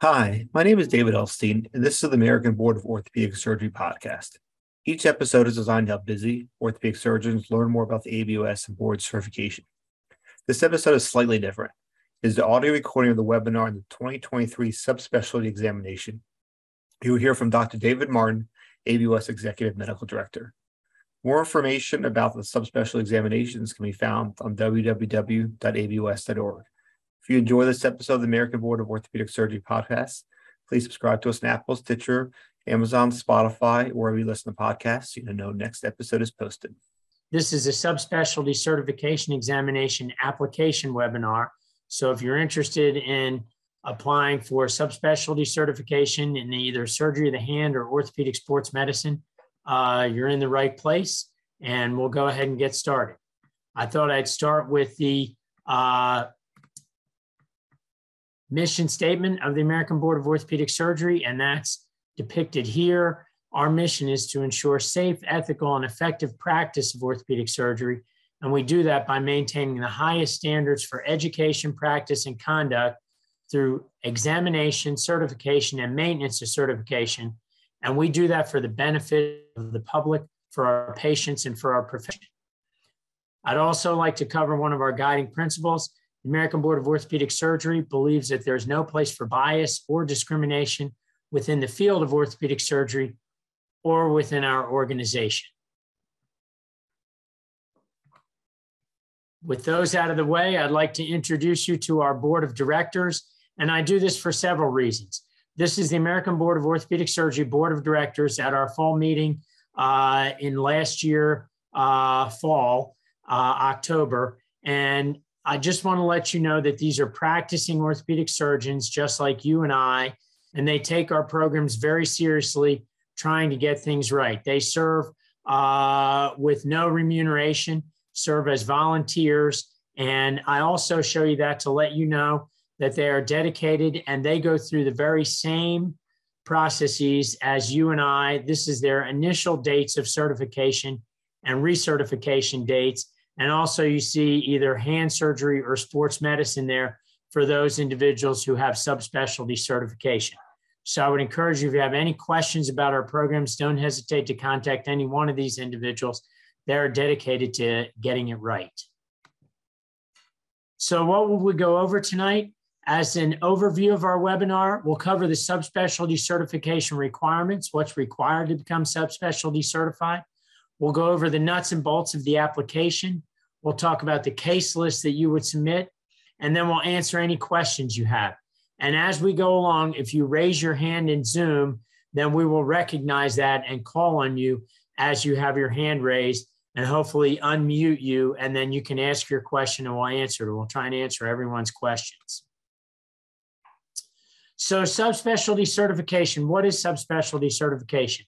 Hi, my name is David Elstein, and this is the American Board of Orthopedic Surgery podcast. Each episode is designed to help busy orthopedic surgeons learn more about the ABOS and board certification. This episode is slightly different. It is the audio recording of the webinar in the 2023 subspecialty examination. You will hear from Dr. David Martin, ABOS Executive Medical Director. More information about the subspecialty examinations can be found on www.abos.org. If you enjoy this episode of the American Board of Orthopedic Surgery podcast, please subscribe to us on Apple, Stitcher, Amazon, Spotify, wherever you listen to podcasts you know next episode is posted. This is a subspecialty certification examination application webinar. So if you're interested in applying for subspecialty certification in either surgery of the hand or orthopedic sports medicine, uh, you're in the right place and we'll go ahead and get started. I thought I'd start with the uh, mission statement of the American Board of Orthopedic Surgery, and that's depicted here. Our mission is to ensure safe, ethical, and effective practice of orthopedic surgery. And we do that by maintaining the highest standards for education, practice, and conduct through examination, certification, and maintenance of certification. And we do that for the benefit of the public, for our patients, and for our profession. I'd also like to cover one of our guiding principles, the American Board of Orthopedic Surgery believes that there's no place for bias or discrimination within the field of orthopedic surgery or within our organization. With those out of the way, I'd like to introduce you to our board of directors, and I do this for several reasons. This is the American Board of Orthopedic Surgery Board of Directors at our fall meeting uh, in last year, uh, fall, uh, October. And I just want to let you know that these are practicing orthopedic surgeons, just like you and I, and they take our programs very seriously, trying to get things right. They serve uh, with no remuneration, serve as volunteers. And I also show you that to let you know that they are dedicated and they go through the very same processes as you and I. This is their initial dates of certification and recertification dates. And also, you see either hand surgery or sports medicine there for those individuals who have subspecialty certification. So, I would encourage you if you have any questions about our programs, don't hesitate to contact any one of these individuals. They're dedicated to getting it right. So, what will we go over tonight? As an overview of our webinar, we'll cover the subspecialty certification requirements, what's required to become subspecialty certified. We'll go over the nuts and bolts of the application, We'll talk about the case list that you would submit, and then we'll answer any questions you have. And as we go along, if you raise your hand in Zoom, then we will recognize that and call on you as you have your hand raised and hopefully unmute you. And then you can ask your question and we'll answer it. We'll try and answer everyone's questions. So, subspecialty certification what is subspecialty certification?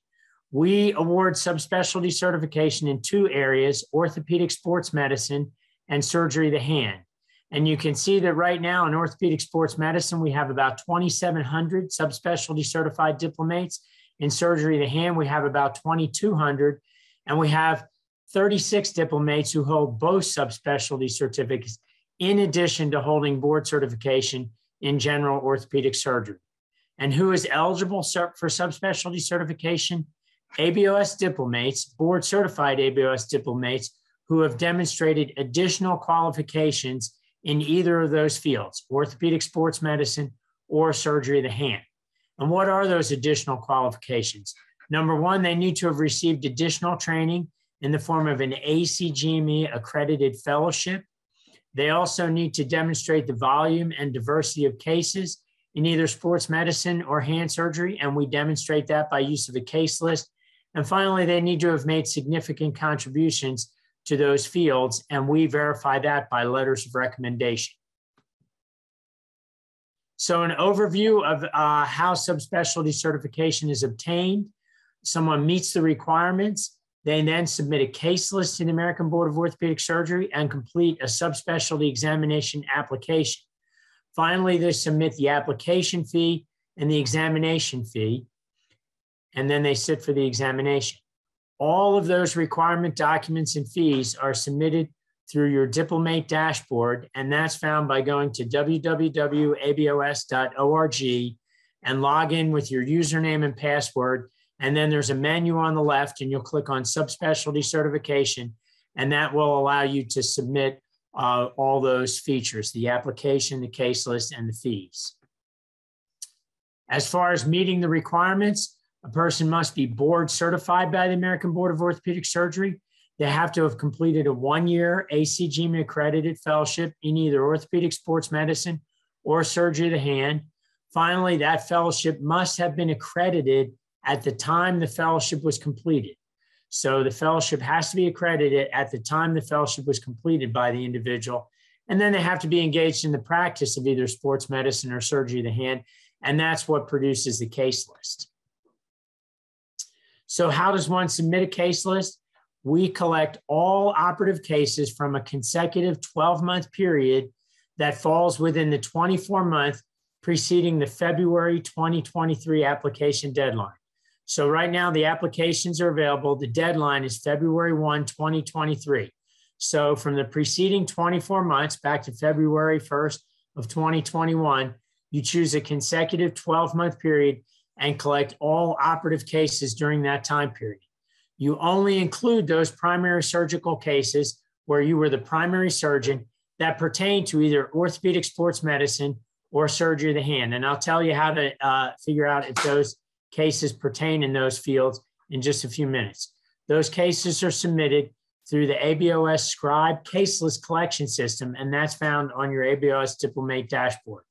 We award subspecialty certification in two areas orthopedic sports medicine and surgery of the hand. And you can see that right now in orthopedic sports medicine, we have about 2,700 subspecialty certified diplomates. In surgery of the hand, we have about 2,200. And we have 36 diplomates who hold both subspecialty certificates, in addition to holding board certification in general orthopedic surgery. And who is eligible for subspecialty certification? ABOS diplomates, board certified ABOS diplomates who have demonstrated additional qualifications in either of those fields, orthopedic sports medicine or surgery of the hand. And what are those additional qualifications? Number one, they need to have received additional training in the form of an ACGME accredited fellowship. They also need to demonstrate the volume and diversity of cases in either sports medicine or hand surgery, and we demonstrate that by use of a case list and finally, they need to have made significant contributions to those fields, and we verify that by letters of recommendation. So, an overview of uh, how subspecialty certification is obtained. Someone meets the requirements. They then submit a case list to the American Board of Orthopedic Surgery and complete a subspecialty examination application. Finally, they submit the application fee and the examination fee and then they sit for the examination. All of those requirement documents and fees are submitted through your Diplomate dashboard, and that's found by going to www.abos.org and log in with your username and password. And then there's a menu on the left, and you'll click on subspecialty certification, and that will allow you to submit uh, all those features the application, the case list, and the fees. As far as meeting the requirements, a person must be board certified by the American Board of Orthopedic Surgery. They have to have completed a one year ACGME accredited fellowship in either orthopedic sports medicine or surgery of the hand. Finally, that fellowship must have been accredited at the time the fellowship was completed. So the fellowship has to be accredited at the time the fellowship was completed by the individual. And then they have to be engaged in the practice of either sports medicine or surgery of the hand. And that's what produces the case list. So, how does one submit a case list? We collect all operative cases from a consecutive 12 month period that falls within the 24 month preceding the February 2023 application deadline. So right now the applications are available. The deadline is February 1, 2023. So from the preceding 24 months back to February 1st of 2021, you choose a consecutive 12 month period and collect all operative cases during that time period. You only include those primary surgical cases where you were the primary surgeon that pertain to either orthopedic sports medicine or surgery of the hand. And I'll tell you how to uh, figure out if those cases pertain in those fields in just a few minutes. Those cases are submitted through the ABOS Scribe case list collection system, and that's found on your ABOS Diplomate dashboard.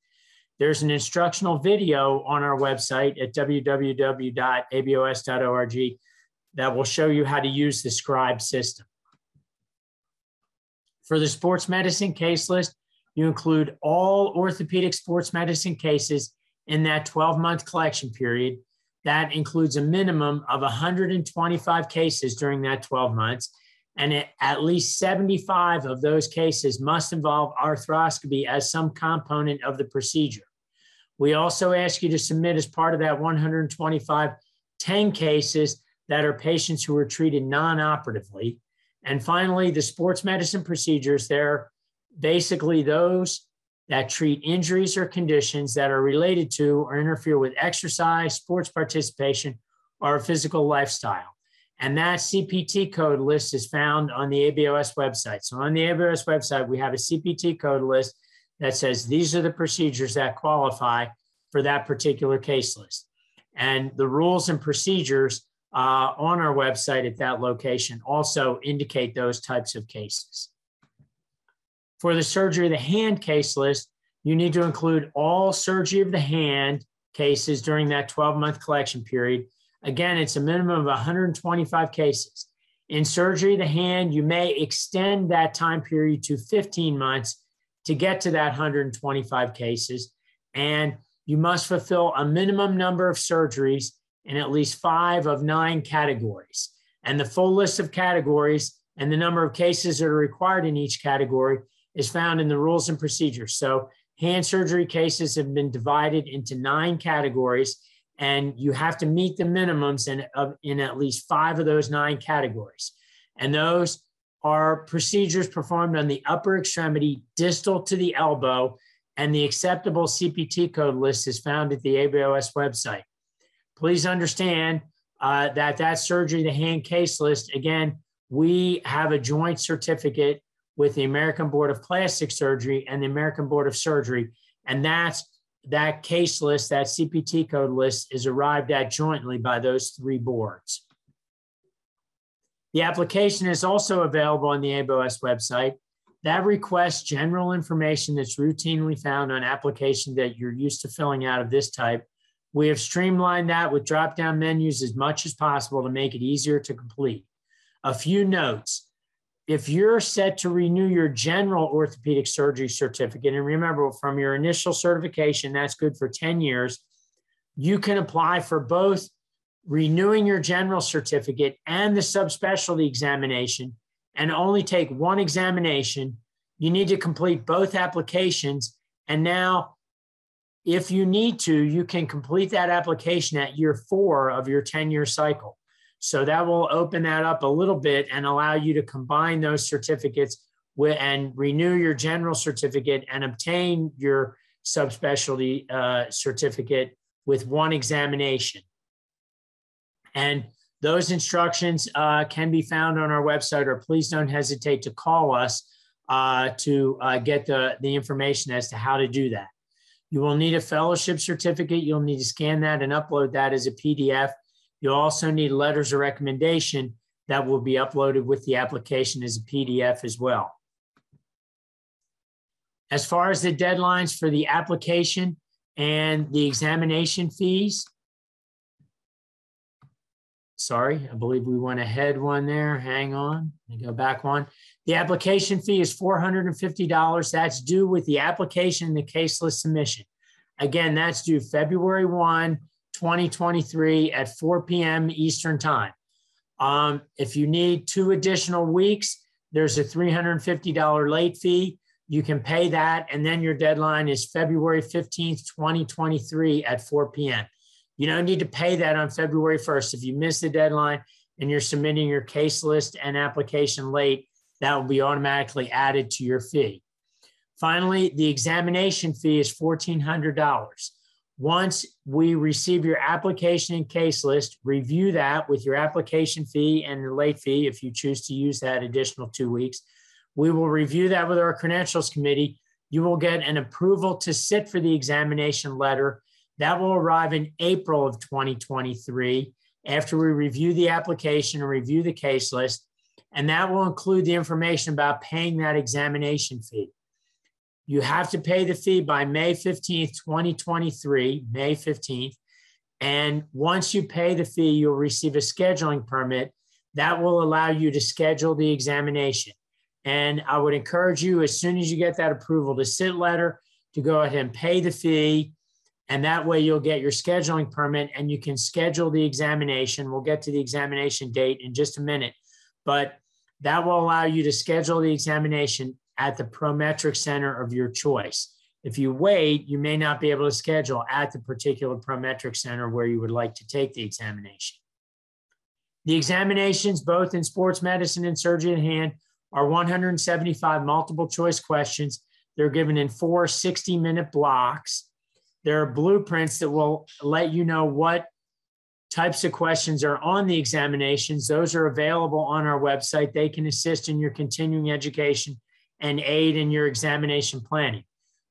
There's an instructional video on our website at www.abos.org that will show you how to use the Scribe system. For the sports medicine case list, you include all orthopedic sports medicine cases in that 12 month collection period that includes a minimum of 125 cases during that 12 months. And it, at least 75 of those cases must involve arthroscopy as some component of the procedure. We also ask you to submit as part of that 125 10 cases that are patients who were treated non operatively. And finally, the sports medicine procedures, they're basically those that treat injuries or conditions that are related to or interfere with exercise, sports participation, or physical lifestyle. And that CPT code list is found on the ABOS website. So on the ABOS website, we have a CPT code list that says these are the procedures that qualify for that particular case list. And the rules and procedures uh, on our website at that location also indicate those types of cases. For the surgery of the hand case list, you need to include all surgery of the hand cases during that 12 month collection period. Again, it's a minimum of 125 cases. In surgery of the hand, you may extend that time period to 15 months to get to that 125 cases. And you must fulfill a minimum number of surgeries in at least five of nine categories. And the full list of categories and the number of cases that are required in each category is found in the rules and procedures. So hand surgery cases have been divided into nine categories, and you have to meet the minimums in, in at least five of those nine categories. And those are procedures performed on the upper extremity distal to the elbow, and the acceptable CPT code list is found at the ABOS website. Please understand uh, that that surgery, the hand case list, again, we have a joint certificate with the American Board of Plastic Surgery and the American Board of Surgery. And that's that case list, that CPT code list is arrived at jointly by those three boards. The application is also available on the ABOS website. That requests general information that's routinely found on application that you're used to filling out of this type. We have streamlined that with drop-down menus as much as possible to make it easier to complete. A few notes if you're set to renew your general orthopedic surgery certificate, and remember from your initial certification, that's good for 10 years, you can apply for both renewing your general certificate and the subspecialty examination and only take one examination. You need to complete both applications. And now, if you need to, you can complete that application at year four of your 10 year cycle. So that will open that up a little bit and allow you to combine those certificates with, and renew your general certificate and obtain your subspecialty uh, certificate with one examination. And those instructions uh, can be found on our website, or please don't hesitate to call us uh, to uh, get the, the information as to how to do that. You will need a fellowship certificate. You'll need to scan that and upload that as a PDF. You'll also need letters of recommendation that will be uploaded with the application as a PDF as well. As far as the deadlines for the application and the examination fees, sorry, I believe we went ahead one there. Hang on, let me go back one. The application fee is $450. That's due with the application and the case list submission. Again, that's due February 1, 2023 at 4 p.m. Eastern Time. Um, if you need two additional weeks, there's a $350 late fee. You can pay that, and then your deadline is February 15th, 2023 at 4 p.m. You don't need to pay that on February 1st. If you miss the deadline and you're submitting your case list and application late, that will be automatically added to your fee. Finally, the examination fee is $1,400. Once we receive your application and case list, review that with your application fee and the late fee if you choose to use that additional two weeks. We will review that with our credentials committee. You will get an approval to sit for the examination letter that will arrive in April of 2023 after we review the application and review the case list. And that will include the information about paying that examination fee. You have to pay the fee by May 15th, 2023, May 15th. And once you pay the fee, you'll receive a scheduling permit that will allow you to schedule the examination. And I would encourage you, as soon as you get that approval to sit letter, to go ahead and pay the fee and that way you'll get your scheduling permit and you can schedule the examination. We'll get to the examination date in just a minute, but that will allow you to schedule the examination at the Prometric Center of your choice. If you wait, you may not be able to schedule at the particular Prometric Center where you would like to take the examination. The examinations, both in sports medicine and surgery at hand, are 175 multiple choice questions. They're given in four 60 minute blocks. There are blueprints that will let you know what types of questions are on the examinations. Those are available on our website. They can assist in your continuing education and aid in your examination planning.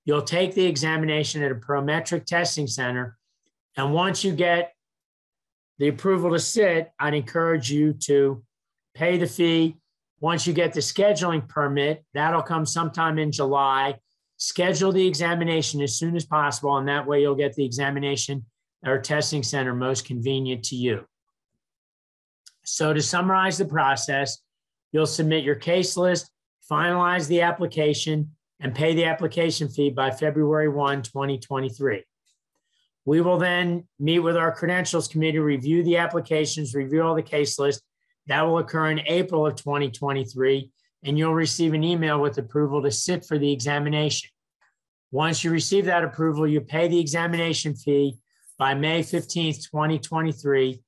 You'll take the examination at a Prometric testing center. And once you get the approval to sit, I'd encourage you to pay the fee. Once you get the scheduling permit, that'll come sometime in July schedule the examination as soon as possible, and that way you'll get the examination or testing center most convenient to you. So to summarize the process, you'll submit your case list, finalize the application, and pay the application fee by February 1, 2023. We will then meet with our credentials committee, review the applications, review all the case list. That will occur in April of 2023 and you'll receive an email with approval to sit for the examination. Once you receive that approval, you pay the examination fee by May 15th, 2023.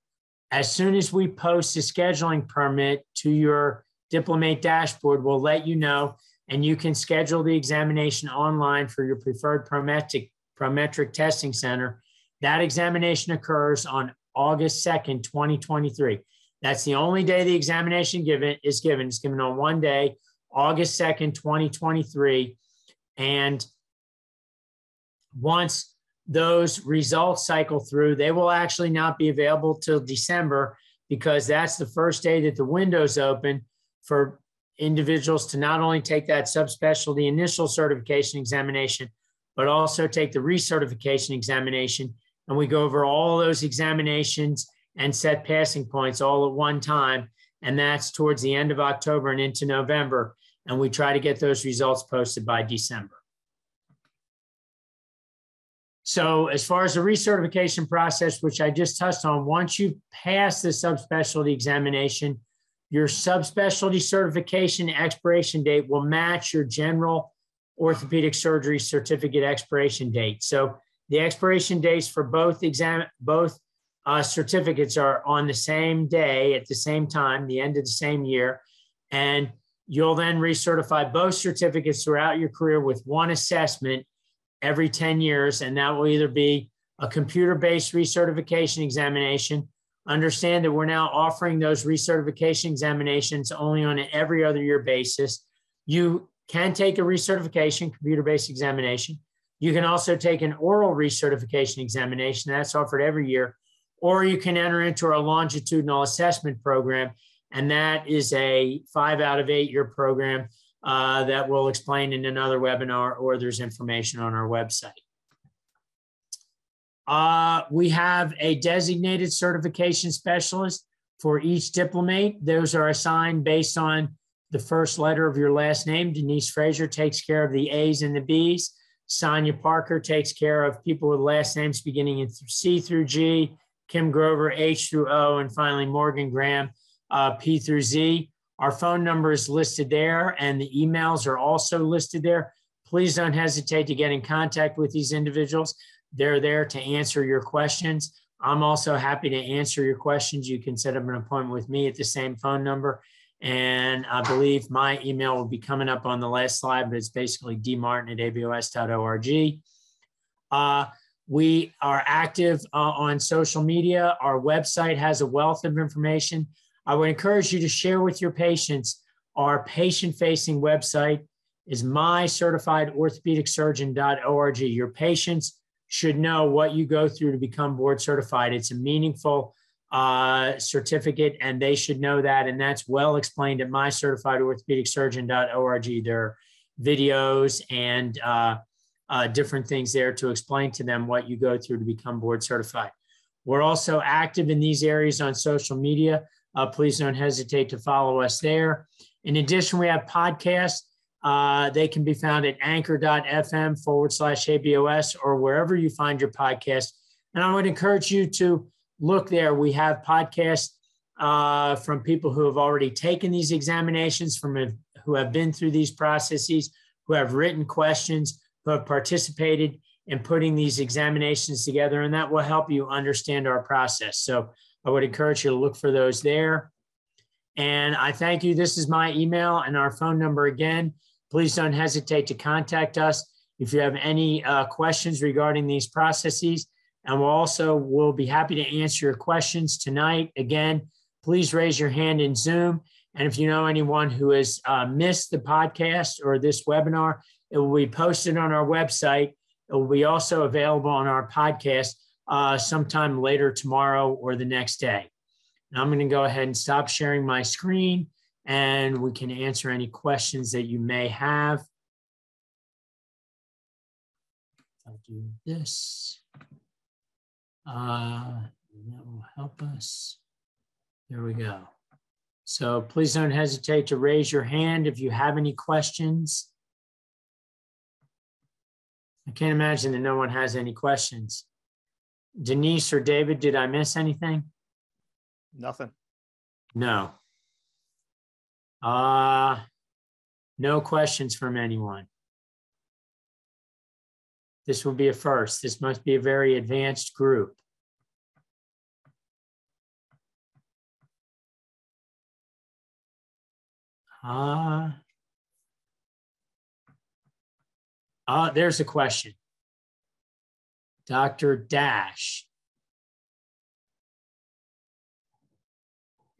As soon as we post a scheduling permit to your Diplomate dashboard, we'll let you know, and you can schedule the examination online for your preferred Prometric, Prometric testing center. That examination occurs on August 2nd, 2023. That's the only day the examination given is given. It's given on one day, August 2nd, 2023. And once those results cycle through, they will actually not be available till December because that's the first day that the window's open for individuals to not only take that subspecialty initial certification examination, but also take the recertification examination. And we go over all those examinations and set passing points all at one time. And that's towards the end of October and into November. And we try to get those results posted by December. So, as far as the recertification process, which I just touched on, once you pass the subspecialty examination, your subspecialty certification expiration date will match your general orthopedic surgery certificate expiration date. So, the expiration dates for both exam both uh, certificates are on the same day at the same time, the end of the same year. And you'll then recertify both certificates throughout your career with one assessment every 10 years. And that will either be a computer based recertification examination. Understand that we're now offering those recertification examinations only on an every other year basis. You can take a recertification, computer based examination. You can also take an oral recertification examination, that's offered every year, or you can enter into our longitudinal assessment program, and that is a five out of eight year program uh, that we'll explain in another webinar, or there's information on our website. Uh, we have a designated certification specialist for each diplomate. Those are assigned based on the first letter of your last name. Denise Frazier takes care of the A's and the B's. Sonia Parker takes care of people with last names beginning in C through G. Kim Grover, H through O, and finally Morgan Graham, uh, P through Z. Our phone number is listed there, and the emails are also listed there. Please don't hesitate to get in contact with these individuals. They're there to answer your questions. I'm also happy to answer your questions. You can set up an appointment with me at the same phone number. And I believe my email will be coming up on the last slide, but it's basically dmartin at abos.org. Uh, we are active uh, on social media. Our website has a wealth of information. I would encourage you to share with your patients. Our patient facing website is mycertifiedorthopedicsurgeon.org. Your patients should know what you go through to become board certified. It's a meaningful uh, certificate, and they should know that. And that's well explained at mycertifiedorthopedicsurgeon.org. There are videos and uh, uh, different things there to explain to them what you go through to become board certified. We're also active in these areas on social media. Uh, please don't hesitate to follow us there. In addition, we have podcasts. Uh, they can be found at anchor.fm forward slash ABOS or wherever you find your podcast. And I would encourage you to look there. We have podcasts uh, from people who have already taken these examinations, from who have been through these processes, who have written questions, who have participated in putting these examinations together, and that will help you understand our process. So I would encourage you to look for those there. And I thank you. This is my email and our phone number again please don't hesitate to contact us if you have any uh, questions regarding these processes. And we'll also we'll be happy to answer your questions tonight. Again, please raise your hand in Zoom. And if you know anyone who has uh, missed the podcast or this webinar, it will be posted on our website. It will be also available on our podcast uh, sometime later tomorrow or the next day. Now I'm going to go ahead and stop sharing my screen and we can answer any questions that you may have. I'll do this. Uh, that will help us. There we go. So please don't hesitate to raise your hand if you have any questions. I can't imagine that no one has any questions. Denise or David, did I miss anything? Nothing. No. Uh, no questions from anyone. This will be a first. This must be a very advanced group. Uh, uh, there's a question. Dr. Dash,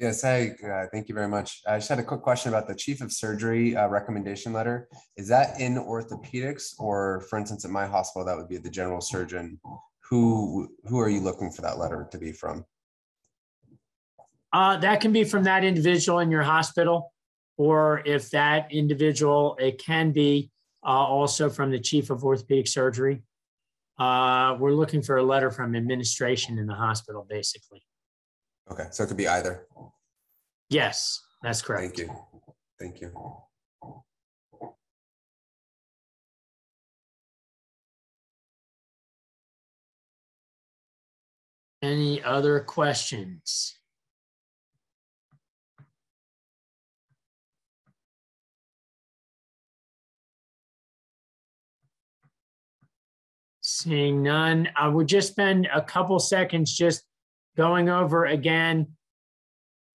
Yes, hi, uh, thank you very much. I just had a quick question about the chief of surgery uh, recommendation letter. Is that in orthopedics or for instance, at my hospital, that would be the general surgeon. Who, who are you looking for that letter to be from? Uh, that can be from that individual in your hospital, or if that individual, it can be uh, also from the chief of orthopedic surgery. Uh, we're looking for a letter from administration in the hospital, basically. Okay, so it could be either. Yes, that's correct. Thank you. Thank you. Any other questions? Seeing none, I would just spend a couple seconds just going over again,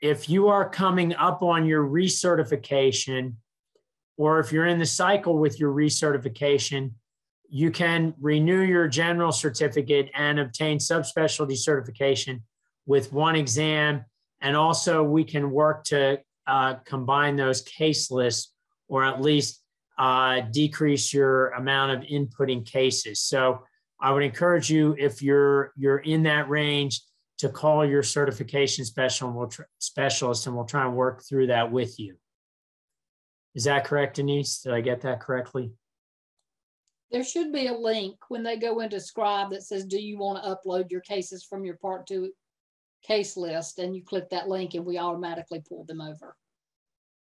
if you are coming up on your recertification, or if you're in the cycle with your recertification, you can renew your general certificate and obtain subspecialty certification with one exam. And also, we can work to uh, combine those case lists or at least uh, decrease your amount of inputting cases. So, I would encourage you if you're you're in that range to call your certification special and we'll tr- specialist and we'll try and work through that with you. Is that correct, Denise? Did I get that correctly? There should be a link when they go into Scribe that says, do you want to upload your cases from your part two case list? And you click that link and we automatically pull them over.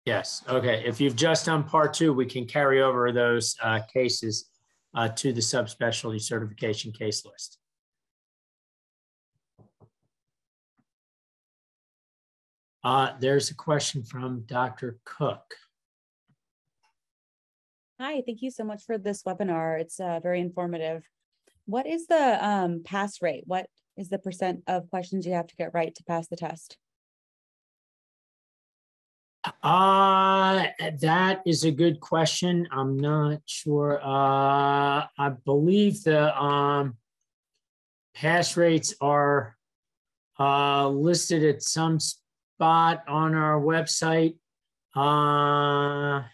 Yes. Okay. If you've just done part two, we can carry over those uh, cases uh, to the subspecialty certification case list. Uh, there's a question from Dr. Cook. Hi, thank you so much for this webinar. It's uh, very informative. What is the um, pass rate? What is the percent of questions you have to get right to pass the test? Uh, that is a good question. I'm not sure. Uh, I believe the um, pass rates are uh, listed at some spot on our website. Uh,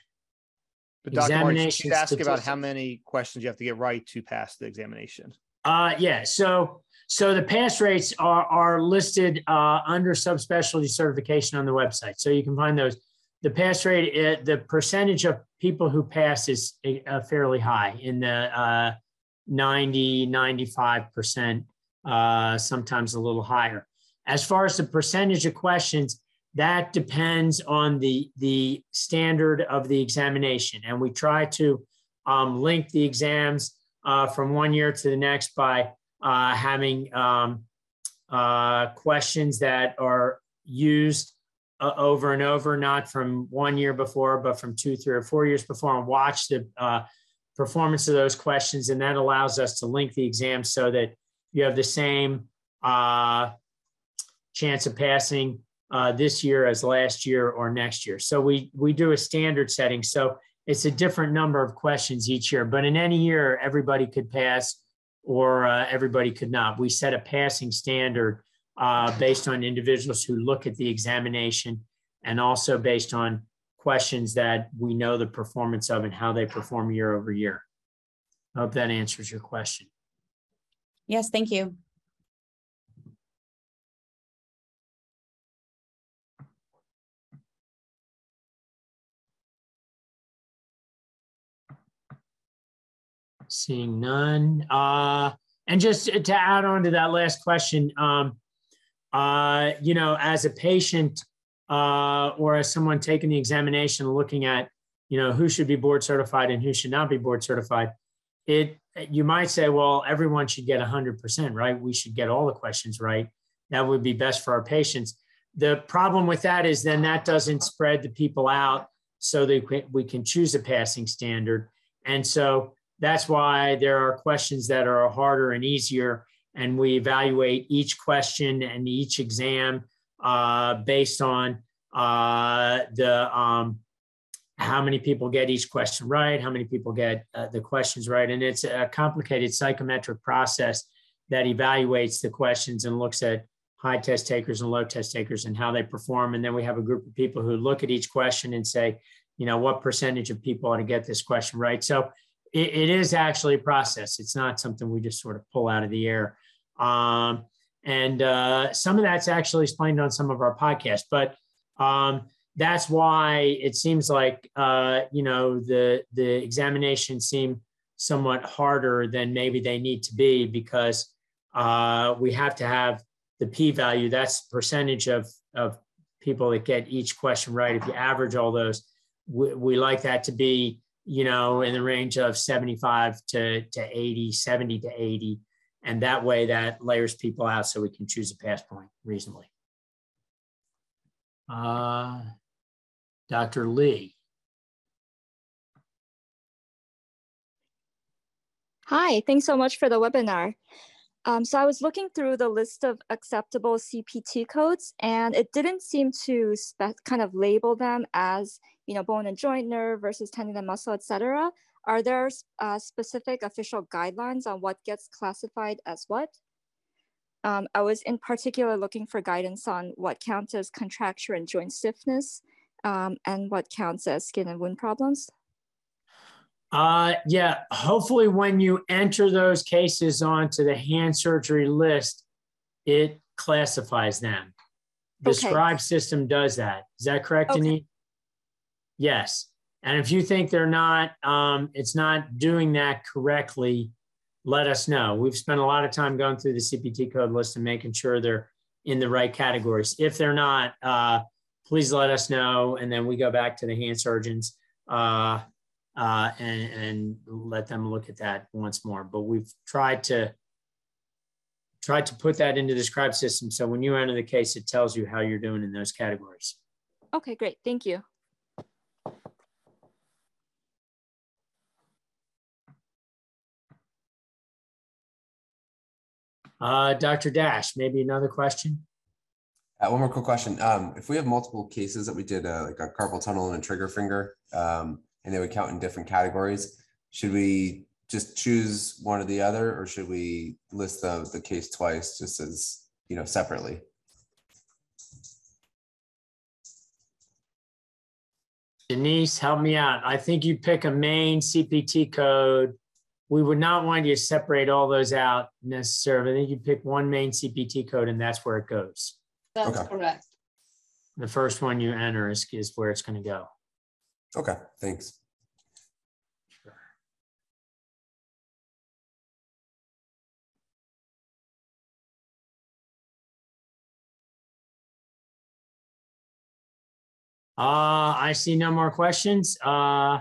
But Dr. Martin, she's asking about how many questions you have to get right to pass the examination. Uh, yeah. So, so the pass rates are are listed uh, under subspecialty certification on the website. So you can find those. The pass rate, uh, the percentage of people who pass is uh, fairly high in the uh, 90, 95%, uh, sometimes a little higher. As far as the percentage of questions, that depends on the, the standard of the examination. And we try to um, link the exams uh, from one year to the next by uh, having um, uh, questions that are used uh, over and over, not from one year before, but from two, three, or four years before, and watch the uh, performance of those questions. And that allows us to link the exam so that you have the same uh, chance of passing uh, this year as last year or next year. So we we do a standard setting. So it's a different number of questions each year, but in any year, everybody could pass or uh, everybody could not. We set a passing standard uh, based on individuals who look at the examination and also based on questions that we know the performance of and how they perform year over year. I hope that answers your question. Yes, thank you. Seeing none. Uh, and just to add on to that last question, um, uh, you know, as a patient uh, or as someone taking the examination, looking at, you know, who should be board certified and who should not be board certified, it you might say, well, everyone should get 100%, right? We should get all the questions right. That would be best for our patients. The problem with that is then that doesn't spread the people out so that we can choose a passing standard. And so that's why there are questions that are harder and easier. And we evaluate each question and each exam uh, based on uh, the um, how many people get each question right, how many people get uh, the questions right. And it's a complicated psychometric process that evaluates the questions and looks at high test takers and low test takers and how they perform. And then we have a group of people who look at each question and say, you know, what percentage of people ought to get this question right. So it, it is actually a process. It's not something we just sort of pull out of the air. Um, and uh, some of that's actually explained on some of our podcasts, but um, that's why it seems like uh, you know the the examinations seem somewhat harder than maybe they need to be because uh, we have to have the p-value. That's percentage of of people that get each question right. If you average all those, we, we like that to be you know in the range of 75 to, to 80 70 to 80 and that way that layers people out so we can choose a pass point reasonably. Uh, dr lee. Hi, thanks so much for the webinar. Um, so I was looking through the list of acceptable CPT codes and it didn't seem to kind of label them as, you know, bone and joint nerve versus tendon and muscle, et cetera. are there uh, specific official guidelines on what gets classified as what? Um, I was in particular looking for guidance on what counts as contracture and joint stiffness um, and what counts as skin and wound problems. Uh, yeah, hopefully when you enter those cases onto the hand surgery list, it classifies them. The Okay. scribe system does that. Is that correct, Okay. Yes. And if you think they're not, um, it's not doing that correctly, let us know. We've spent a lot of time going through the CPT code list and making sure they're in the right categories. If they're not, uh, please let us know. And then we go back to the hand surgeons. Uh, uh, and, and let them look at that once more. But we've tried to tried to put that into the scribe system. So when you enter the case, it tells you how you're doing in those categories. Okay, great. Thank you. Uh, Dr. Dash, maybe another question? Uh, one more quick question. Um, if we have multiple cases that we did, uh, like a carpal tunnel and a trigger finger, um, and they would count in different categories, should we just choose one or the other, or should we list the, the case twice, just as, you know, separately? Denise, help me out. I think you pick a main CPT code. We would not want you to separate all those out necessarily. I think you pick one main CPT code and that's where it goes. That's Okay. correct. The first one you enter is, is where it's going to go. Okay, thanks. Uh, I see no more questions. Uh,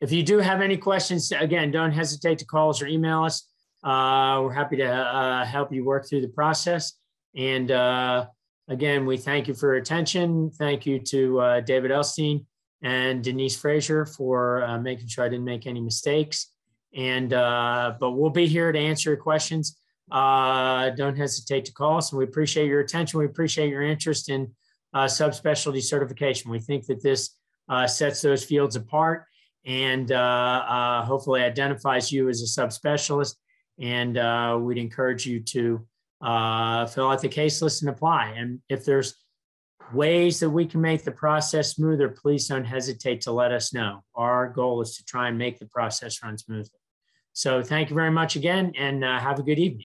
if you do have any questions, again, don't hesitate to call us or email us. Uh, we're happy to uh, help you work through the process. And uh, again, we thank you for your attention. Thank you to uh, David Elstein and Denise Frazier for uh, making sure I didn't make any mistakes. And uh, but we'll be here to answer your questions. Don't hesitate to call us. And we appreciate your attention. We appreciate your interest in subspecialty certification. We think that this sets those fields apart and uh, uh, hopefully identifies you as a subspecialist. And uh, we'd encourage you to fill out the case list and apply. And if there's ways that we can make the process smoother, please don't hesitate to let us know. Our goal is to try and make the process run smoothly. So thank you very much again and uh, have a good evening.